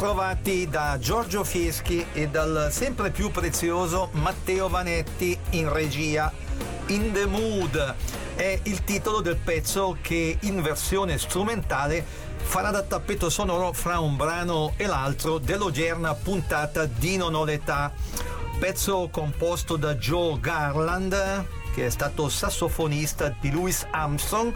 ritrovati da Giorgio Fieschi e dal sempre più prezioso Matteo Vanetti in regia. In the Mood è il titolo del pezzo che in versione strumentale farà da tappeto sonoro fra un brano e l'altro dell'odierna puntata di Non ho l'età. Pezzo composto da Joe Garland, che è stato sassofonista di Louis Armstrong,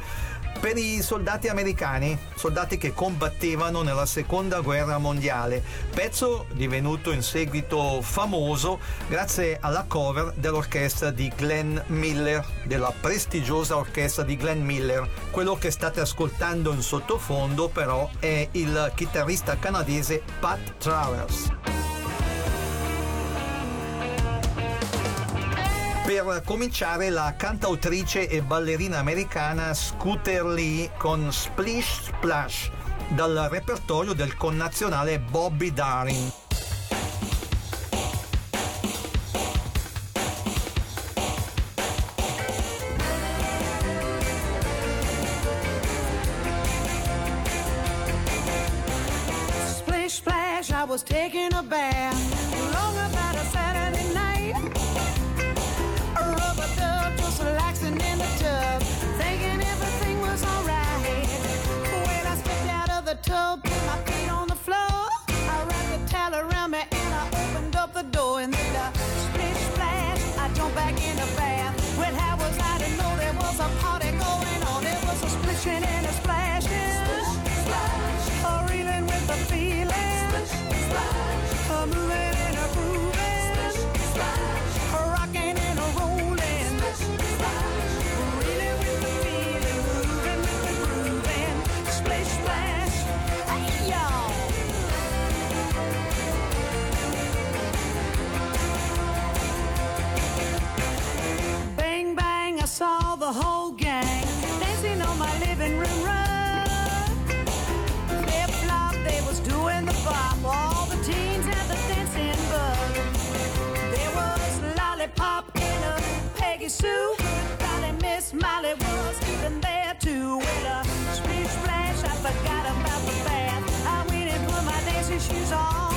per i soldati americani, soldati che combattevano nella seconda guerra mondiale, pezzo divenuto in seguito famoso grazie alla cover dell'orchestra di Glenn Miller, della prestigiosa orchestra di Glenn Miller. Quello che state ascoltando in sottofondo però è il chitarrista canadese Pat Travers. Per cominciare la cantautrice e ballerina americana Scooter Lee con Splish Splash dal repertorio del connazionale Bobby Darin. Splish splash, I was taking a bath. is all.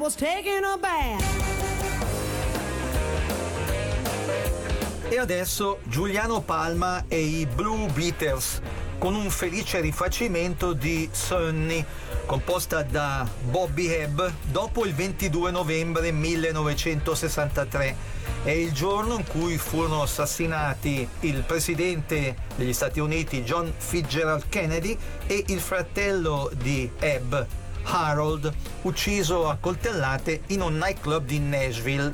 Was taking a bath. E adesso Giuliano Palma e i Blue Beaters con un felice rifacimento di Sunny composta da Bobby Hebb dopo il 22 novembre 1963. È il giorno in cui furono assassinati il presidente degli Stati Uniti John Fitzgerald Kennedy e il fratello di Hebb, Harold, ucciso a coltellate in un nightclub di Nashville.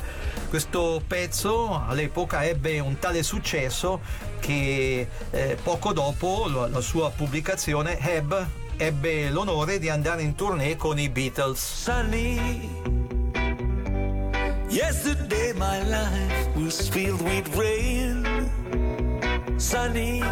Questo pezzo all'epoca ebbe un tale successo che eh, poco dopo la, la sua pubblicazione Hebb ebbe l'onore di andare in tournée con i Beatles. sunny. Yesterday my life was filled with rain. Sunny,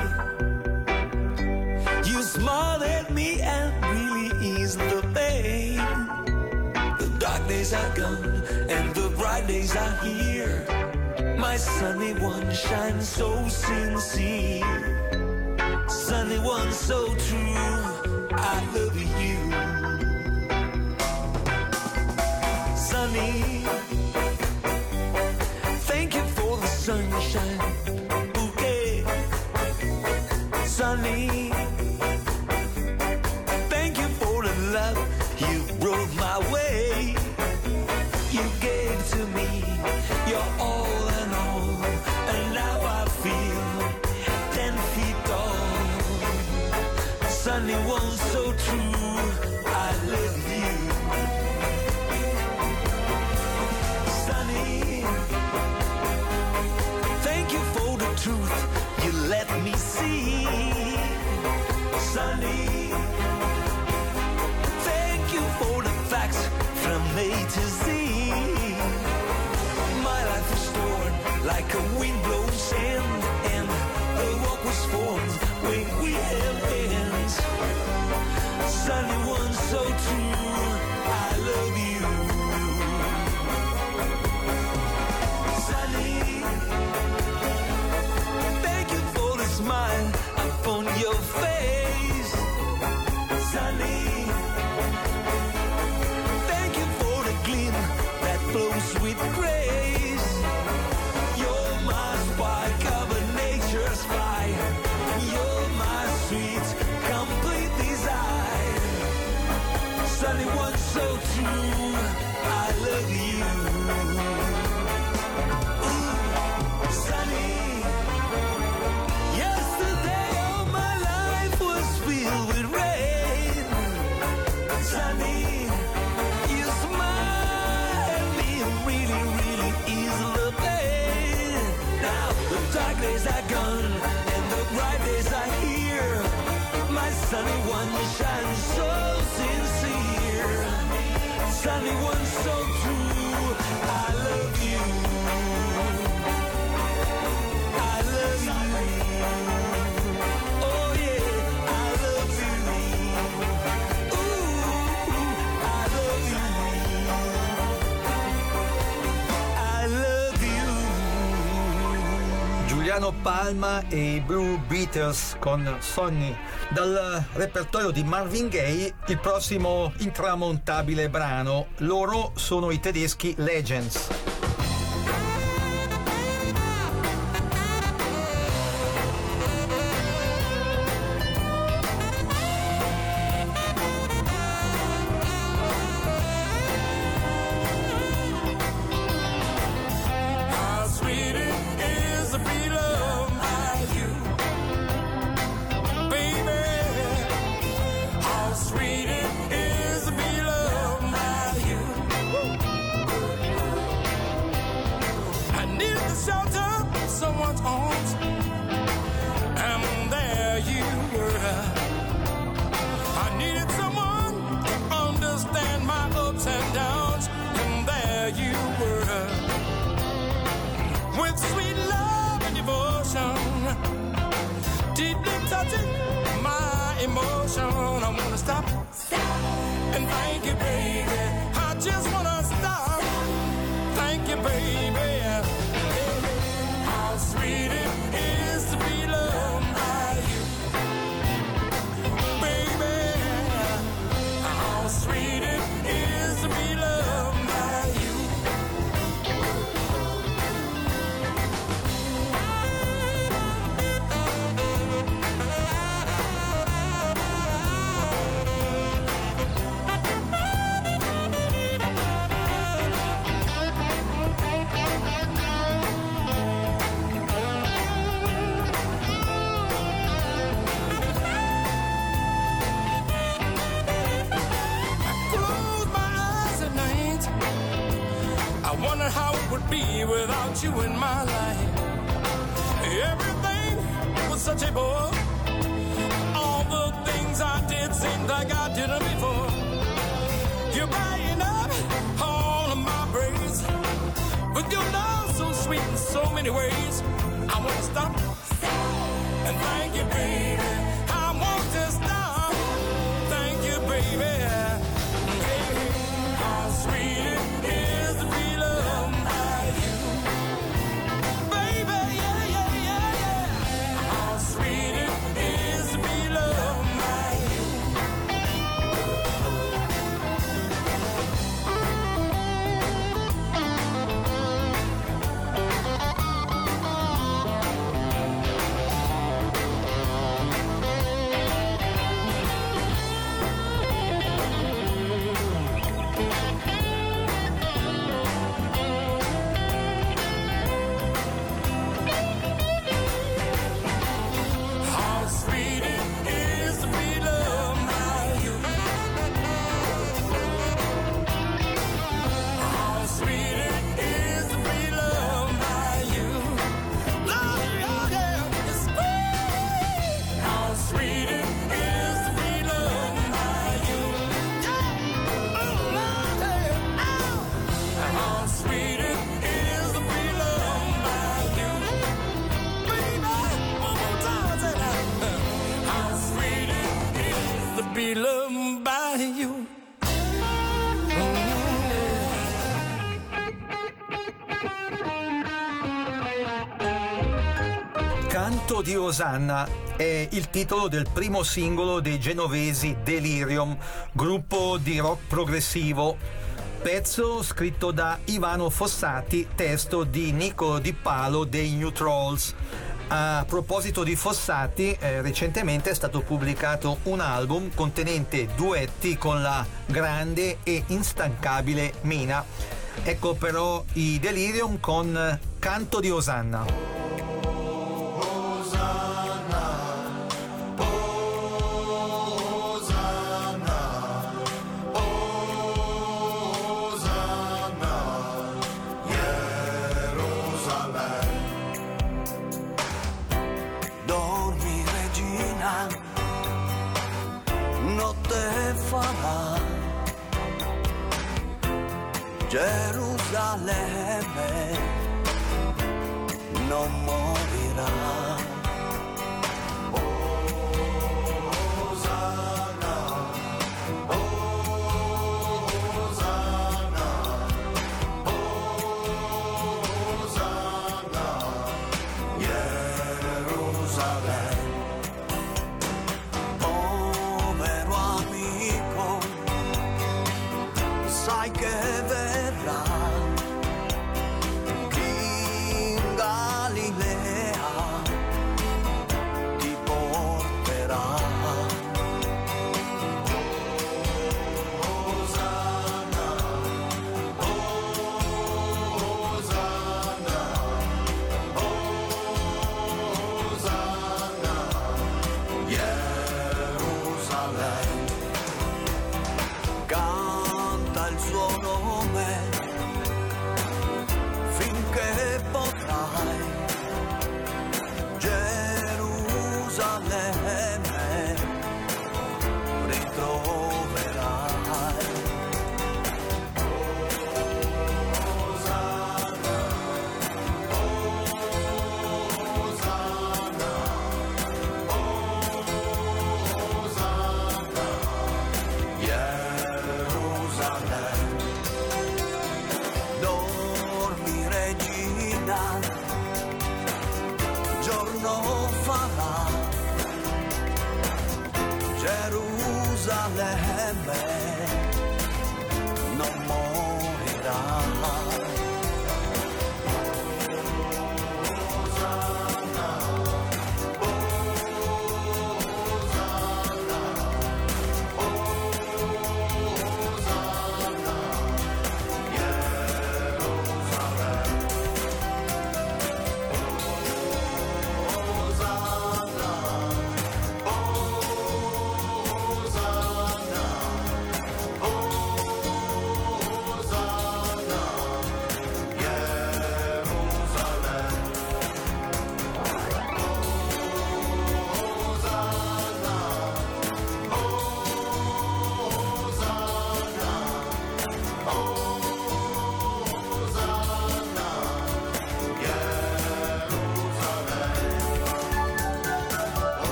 days are gone and the bright days are here. My sunny one shines so sincere. Sunny one so true. I love Sunny, thank you for the facts from A to Z. My life was torn like a windblown sand, and the walk was formed when we held hands. Sunny one so true, I love you. Sunny, thank you for the smile upon your face. Giuliano Palma e i Blue Beatles con Sonny. Dal repertorio di Marvin Gaye il prossimo intramontabile brano. Loro sono i tedeschi Legends. Deeply my emotion. I wanna stop stop. and thank you, baby. I just wanna stop. Thank you, baby. How sweet it be without you in my life. Everything was such a bore. All the things I did seemed like I did them before. You're buying up all of my praise. With your love so sweet in so many ways. I want to stop and thank you, baby. Osanna è il titolo del primo singolo dei genovesi Delirium, gruppo di rock progressivo. Pezzo scritto da Ivano Fossati, testo di Nico Di Palo dei New Trolls. A proposito di Fossati, eh, recentemente è stato pubblicato un album contenente duetti con la grande e instancabile Mina. Ecco però i Delirium con Canto di Osanna.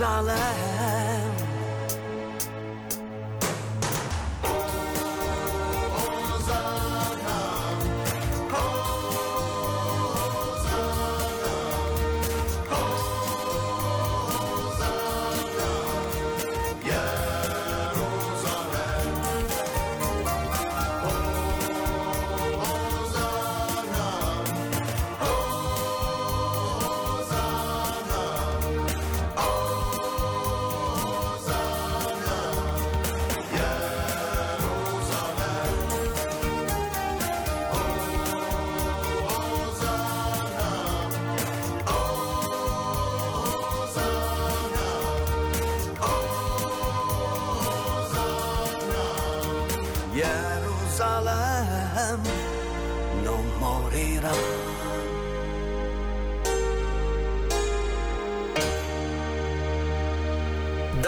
all I have.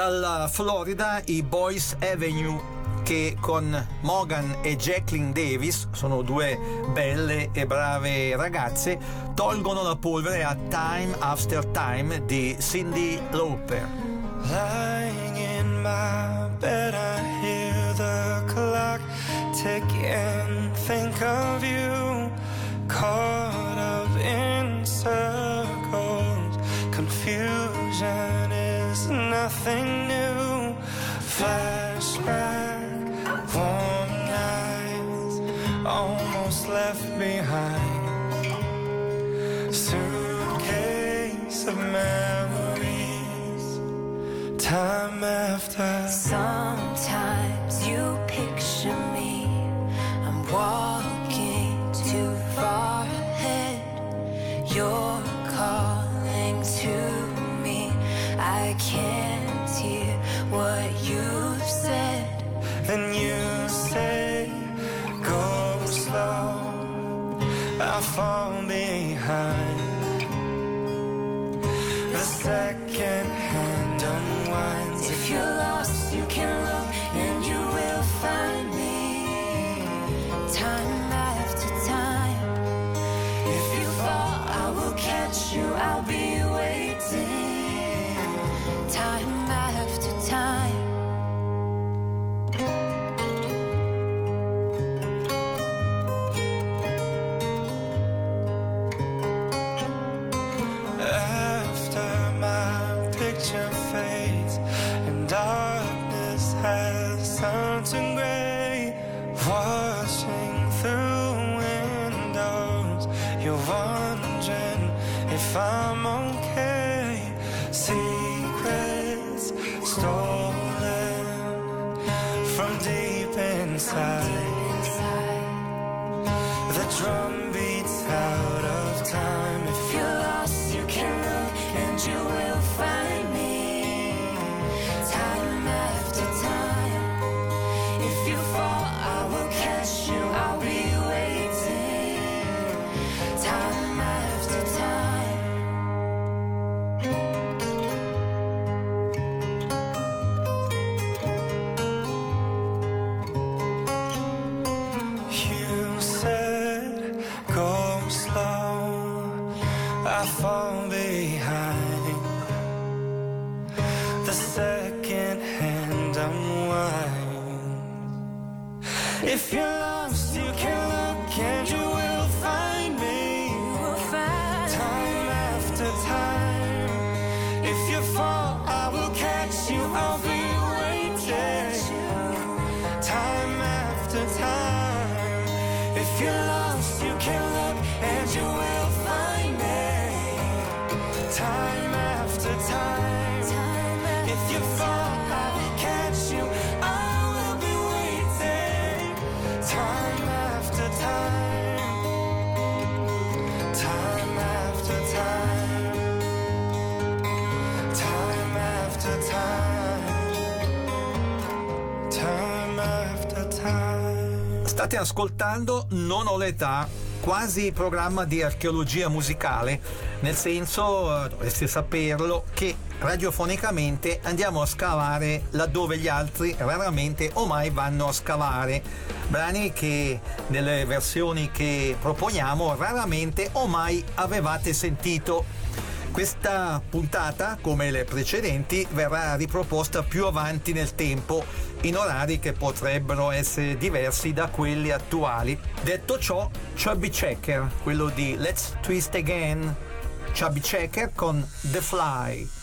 Dalla Florida i Boys Avenue che con Morgan e Jacqueline Davis, sono due belle e brave ragazze, tolgono la polvere a Time After Time di Cindy Lauper. Lying in my bed, I hear the clock ticking. Think of you Time after Sometimes you picture me. I'm walking too far ahead. You're calling to me. I can't hear what you've said. Then you say, go slow. I fall behind. The second State ascoltando Non ho l'età, quasi programma di archeologia musicale, nel senso, eh, dovreste saperlo, che radiofonicamente andiamo a scavare laddove gli altri raramente o mai vanno a scavare. Brani che nelle versioni che proponiamo raramente o mai avevate sentito. Questa puntata, come le precedenti, verrà riproposta più avanti nel tempo, in orari che potrebbero essere diversi da quelli attuali. Detto ciò, Chubby Checker, quello di Let's Twist Again, Chubby Checker con The Fly.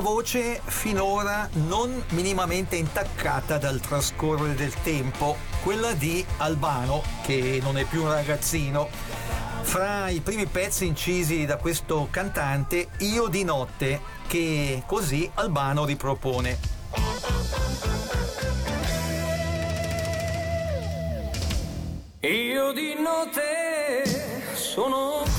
Voce finora non minimamente intaccata dal trascorrere del tempo, quella di Albano, che non è più un ragazzino. Fra i primi pezzi incisi da questo cantante, Io di notte, che così Albano ripropone. Io di notte sono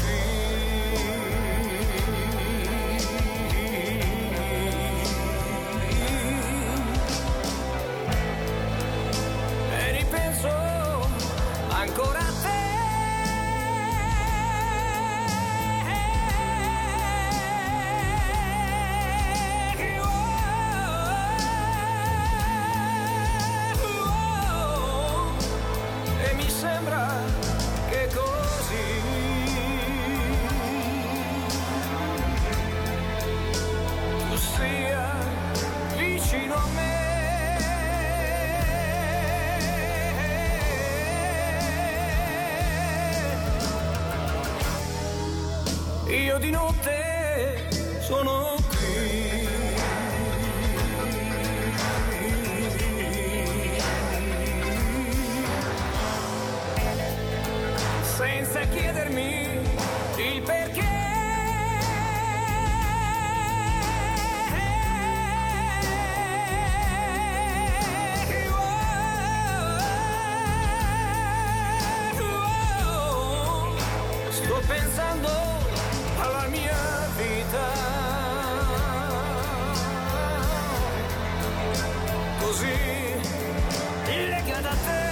nacer.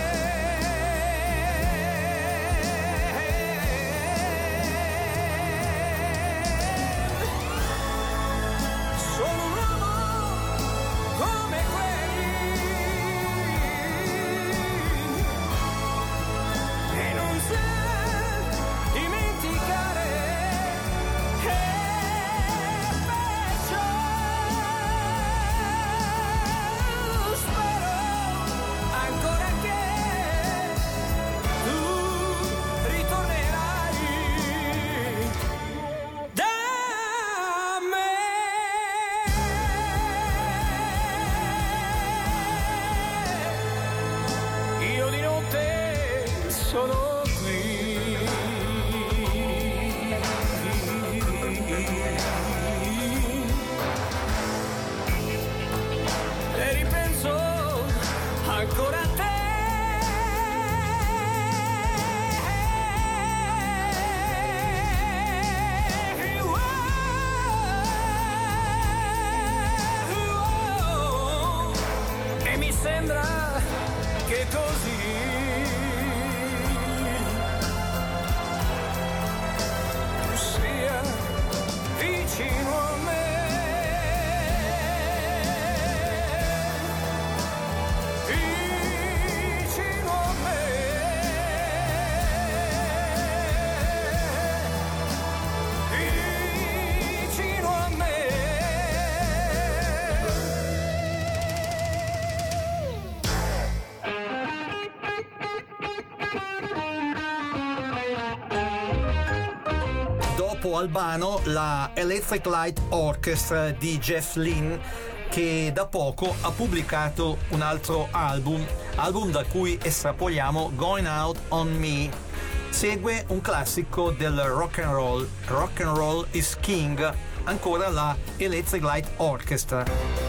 Albano, la Electric Light Orchestra di Jeff Lynne che da poco ha pubblicato un altro album, album da cui estrapoliamo Going Out on Me. Segue un classico del rock and roll, Rock and Roll is King, ancora la Electric Light Orchestra.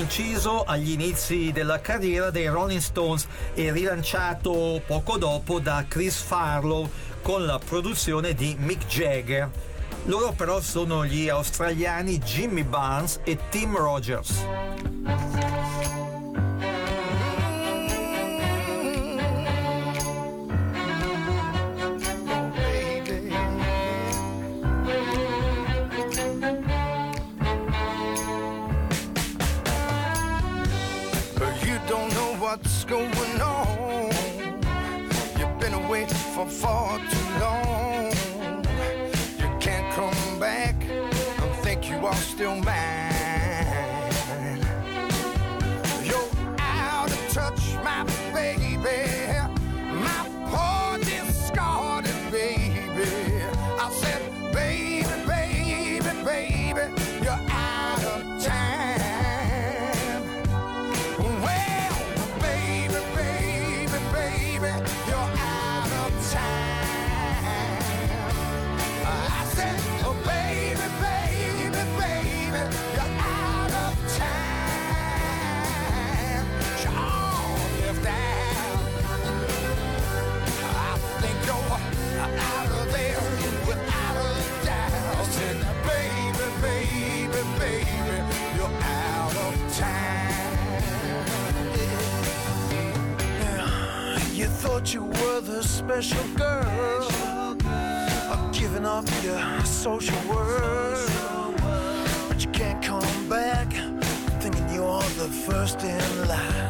inciso agli inizi della carriera dei Rolling Stones e rilanciato poco dopo da Chris Farlow con la produzione di Mick Jagger. Loro però sono gli australiani Jimmy Barnes e Tim Rogers. what's going on. You've been away for far too long. You can't come back. I think you are still mad. were the special girl. Of giving up your social world, But you can't come back, thinking you are the first in line.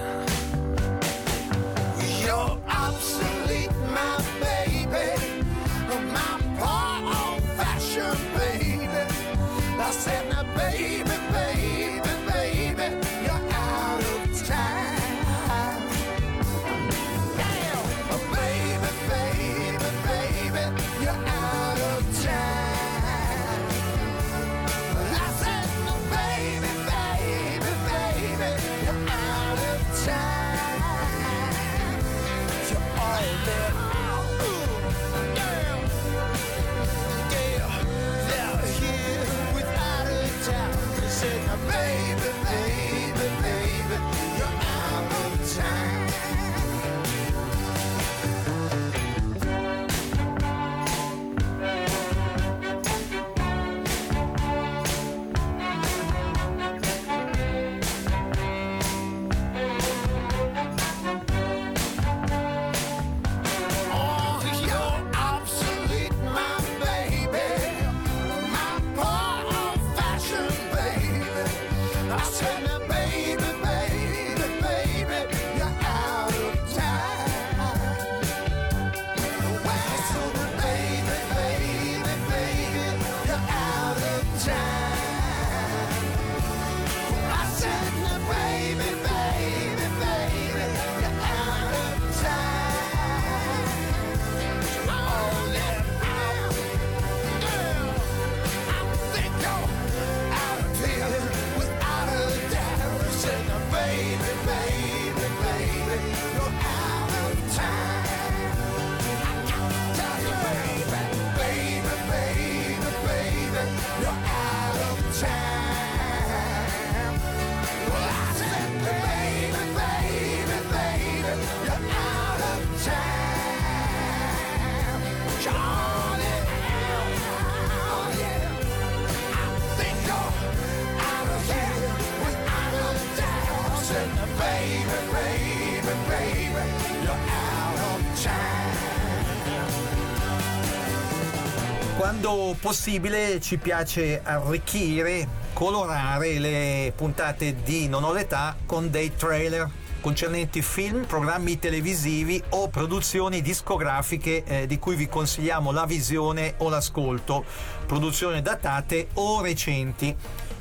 Quando possibile ci piace arricchire, colorare le puntate di Non ho l'età con dei trailer concernenti film, programmi televisivi o produzioni discografiche eh, di cui vi consigliamo la visione o l'ascolto, produzioni datate o recenti.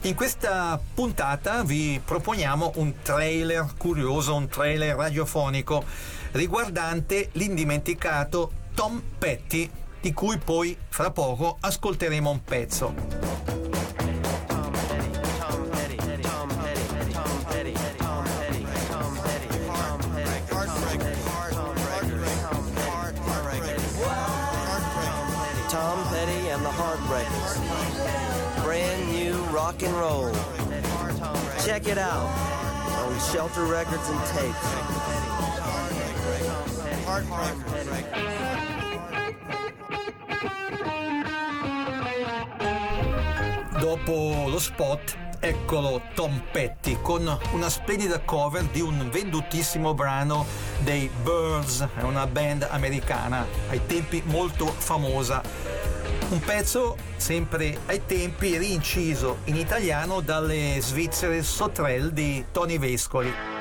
In questa puntata vi proponiamo un trailer curioso, un trailer radiofonico riguardante l'indimenticato Tom Petty, di cui poi fra poco ascolteremo un pezzo. Rock and roll. Check it out on Shelter Records and Tapes. Dopo lo spot, eccolo Tom Petty con una splendida cover di un vendutissimo brano dei Birds, una band americana ai tempi molto famosa. Un pezzo sempre ai tempi rinciso in italiano dalle svizzere Sotrell di Tony Vescoli.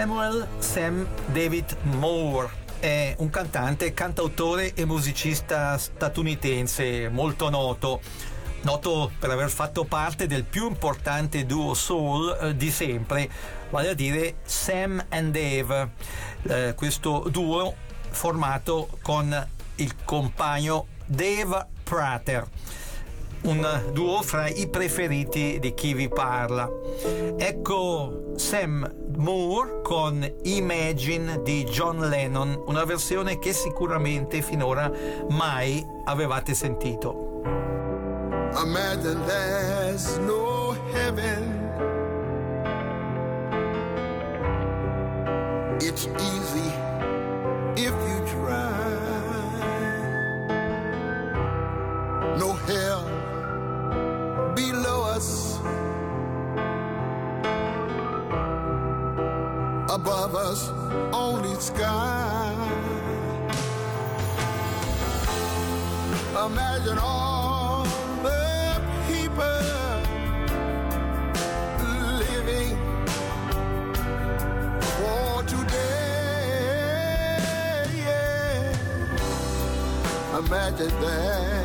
Samuel Sam David Moore è un cantante, cantautore e musicista statunitense molto noto. Noto per aver fatto parte del più importante duo soul eh, di sempre, vale a dire Sam and Dave. Eh, questo duo formato con il compagno Dave Prater un duo fra i preferiti di chi vi parla. Ecco Sam Moore con Imagine di John Lennon, una versione che sicuramente finora mai avevate sentito. Imagine there's no heaven. It's easy Above us, only sky. Imagine all the people living for today. Imagine there's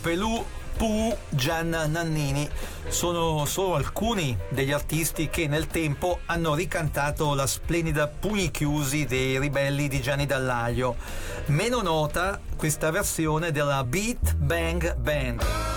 Pelù, Pooh, Gian Nannini sono solo alcuni degli artisti che nel tempo hanno ricantato la splendida Pugni chiusi dei ribelli di Gianni Dallaglio. Meno nota questa versione della Beat Bang Band.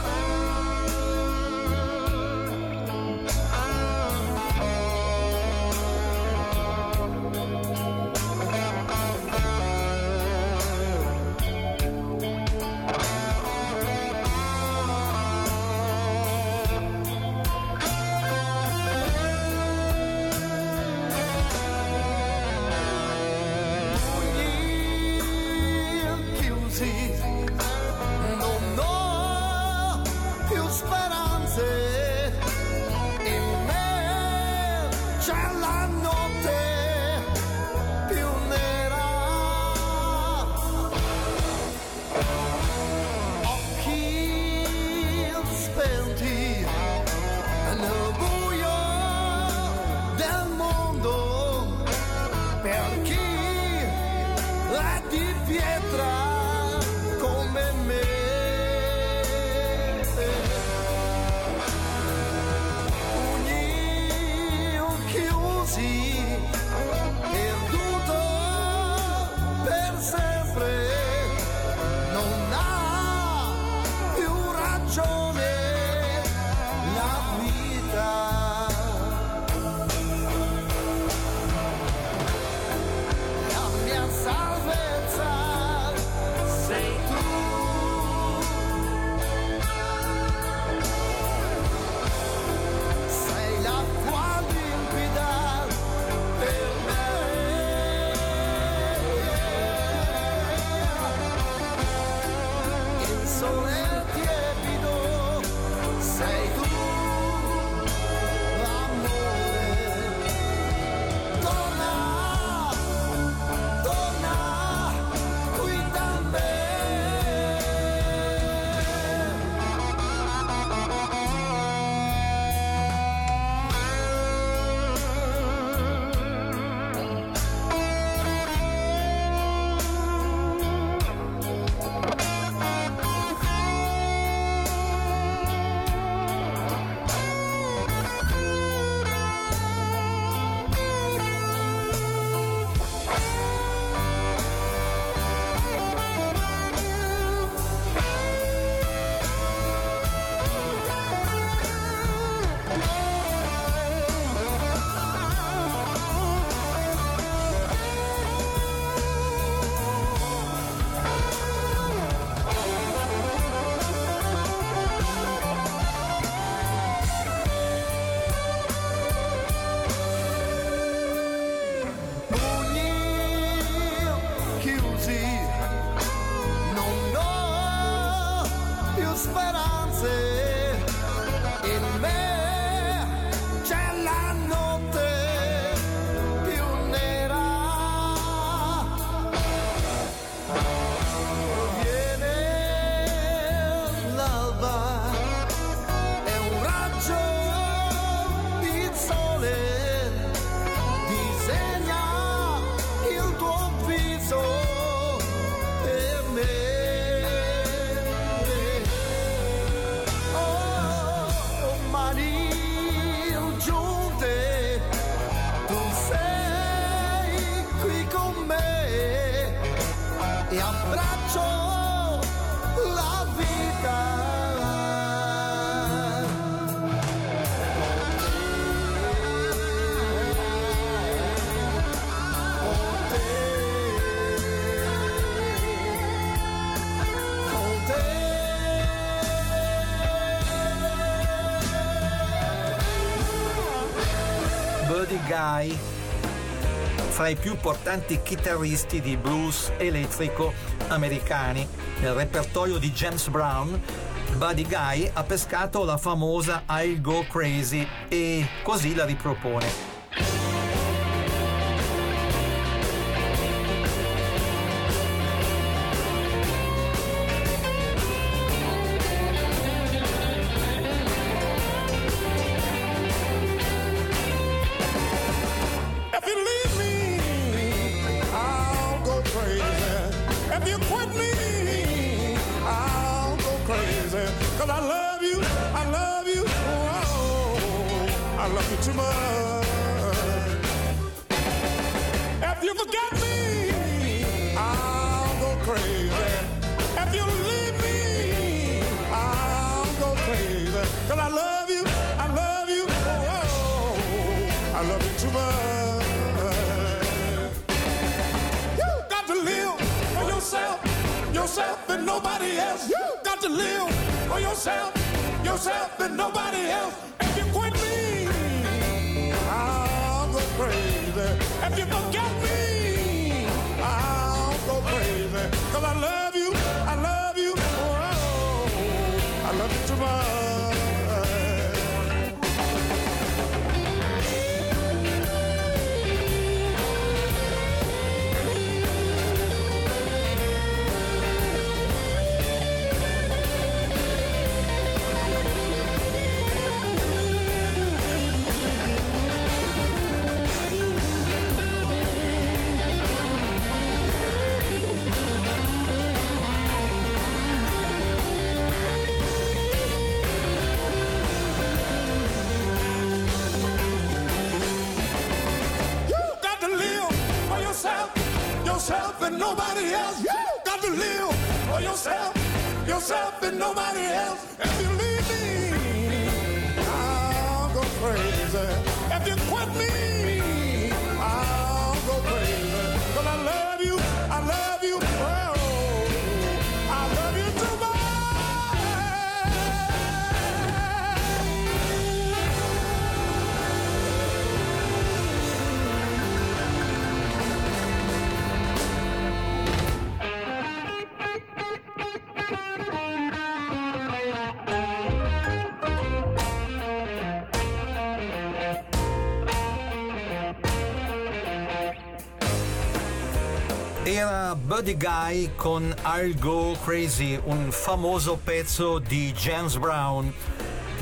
Fra i più importanti chitarristi di blues elettrico americani. Nel repertorio di James Brown, Buddy Guy ha pescato la famosa I'll Go Crazy e così la ripropone. Yourself and nobody else. You got to live for yourself, yourself and nobody else. If you leave me, I'll go crazy. If you quit me, I'll go crazy. Cause I love you, I love you, Era Buddy Guy con I'll Go Crazy, un famoso pezzo di James Brown.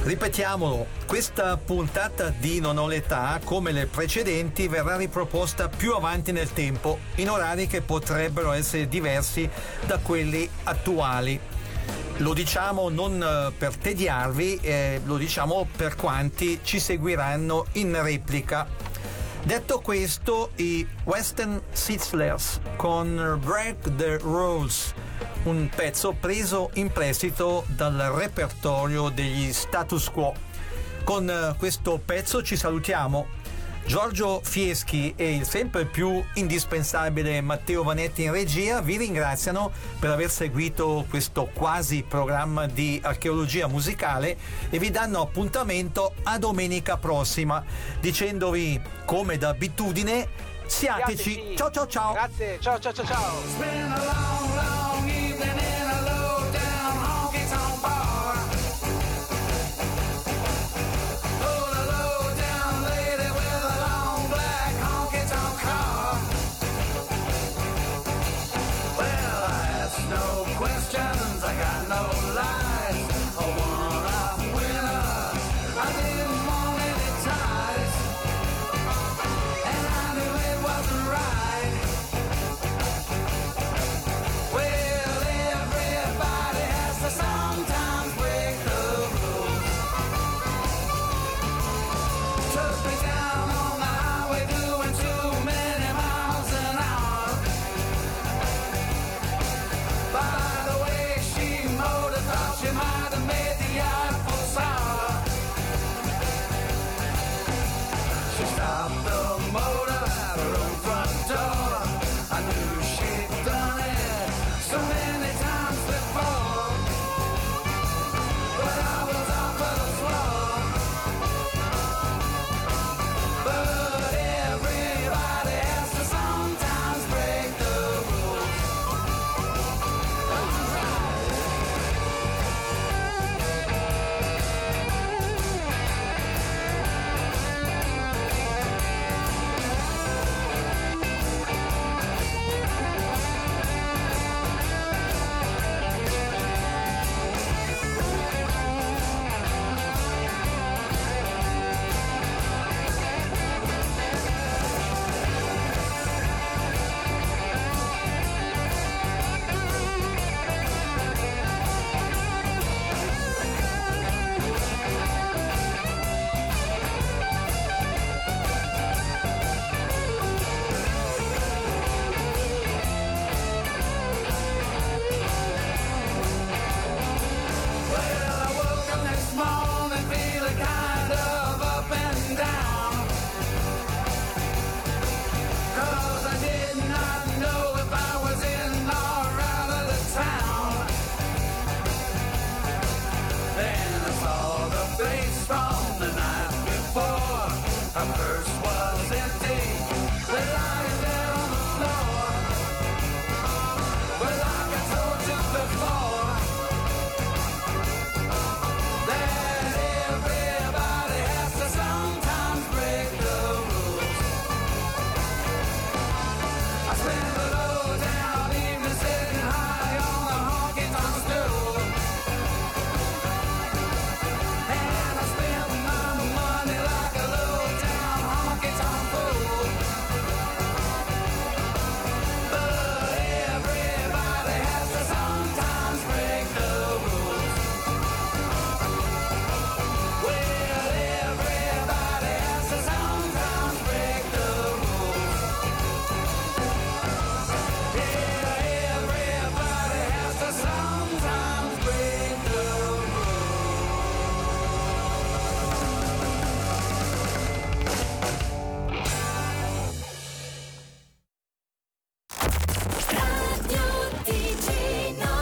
Ripetiamolo, questa puntata di Non ho l'età, come le precedenti, verrà riproposta più avanti nel tempo, in orari che potrebbero essere diversi da quelli attuali. Lo diciamo non eh, per tediarvi, eh, lo diciamo per quanti ci seguiranno in replica. Detto questo, i Western Sizzlers con Break the Rules, un pezzo preso in prestito dal repertorio degli status quo. Con eh, questo pezzo ci salutiamo. Giorgio Fieschi e il sempre più indispensabile Matteo Vanetti in regia vi ringraziano per aver seguito questo quasi programma di archeologia musicale e vi danno appuntamento a domenica prossima dicendovi come d'abitudine siateci. Siateci. Ciao ciao ciao. Grazie, ciao ciao ciao ciao.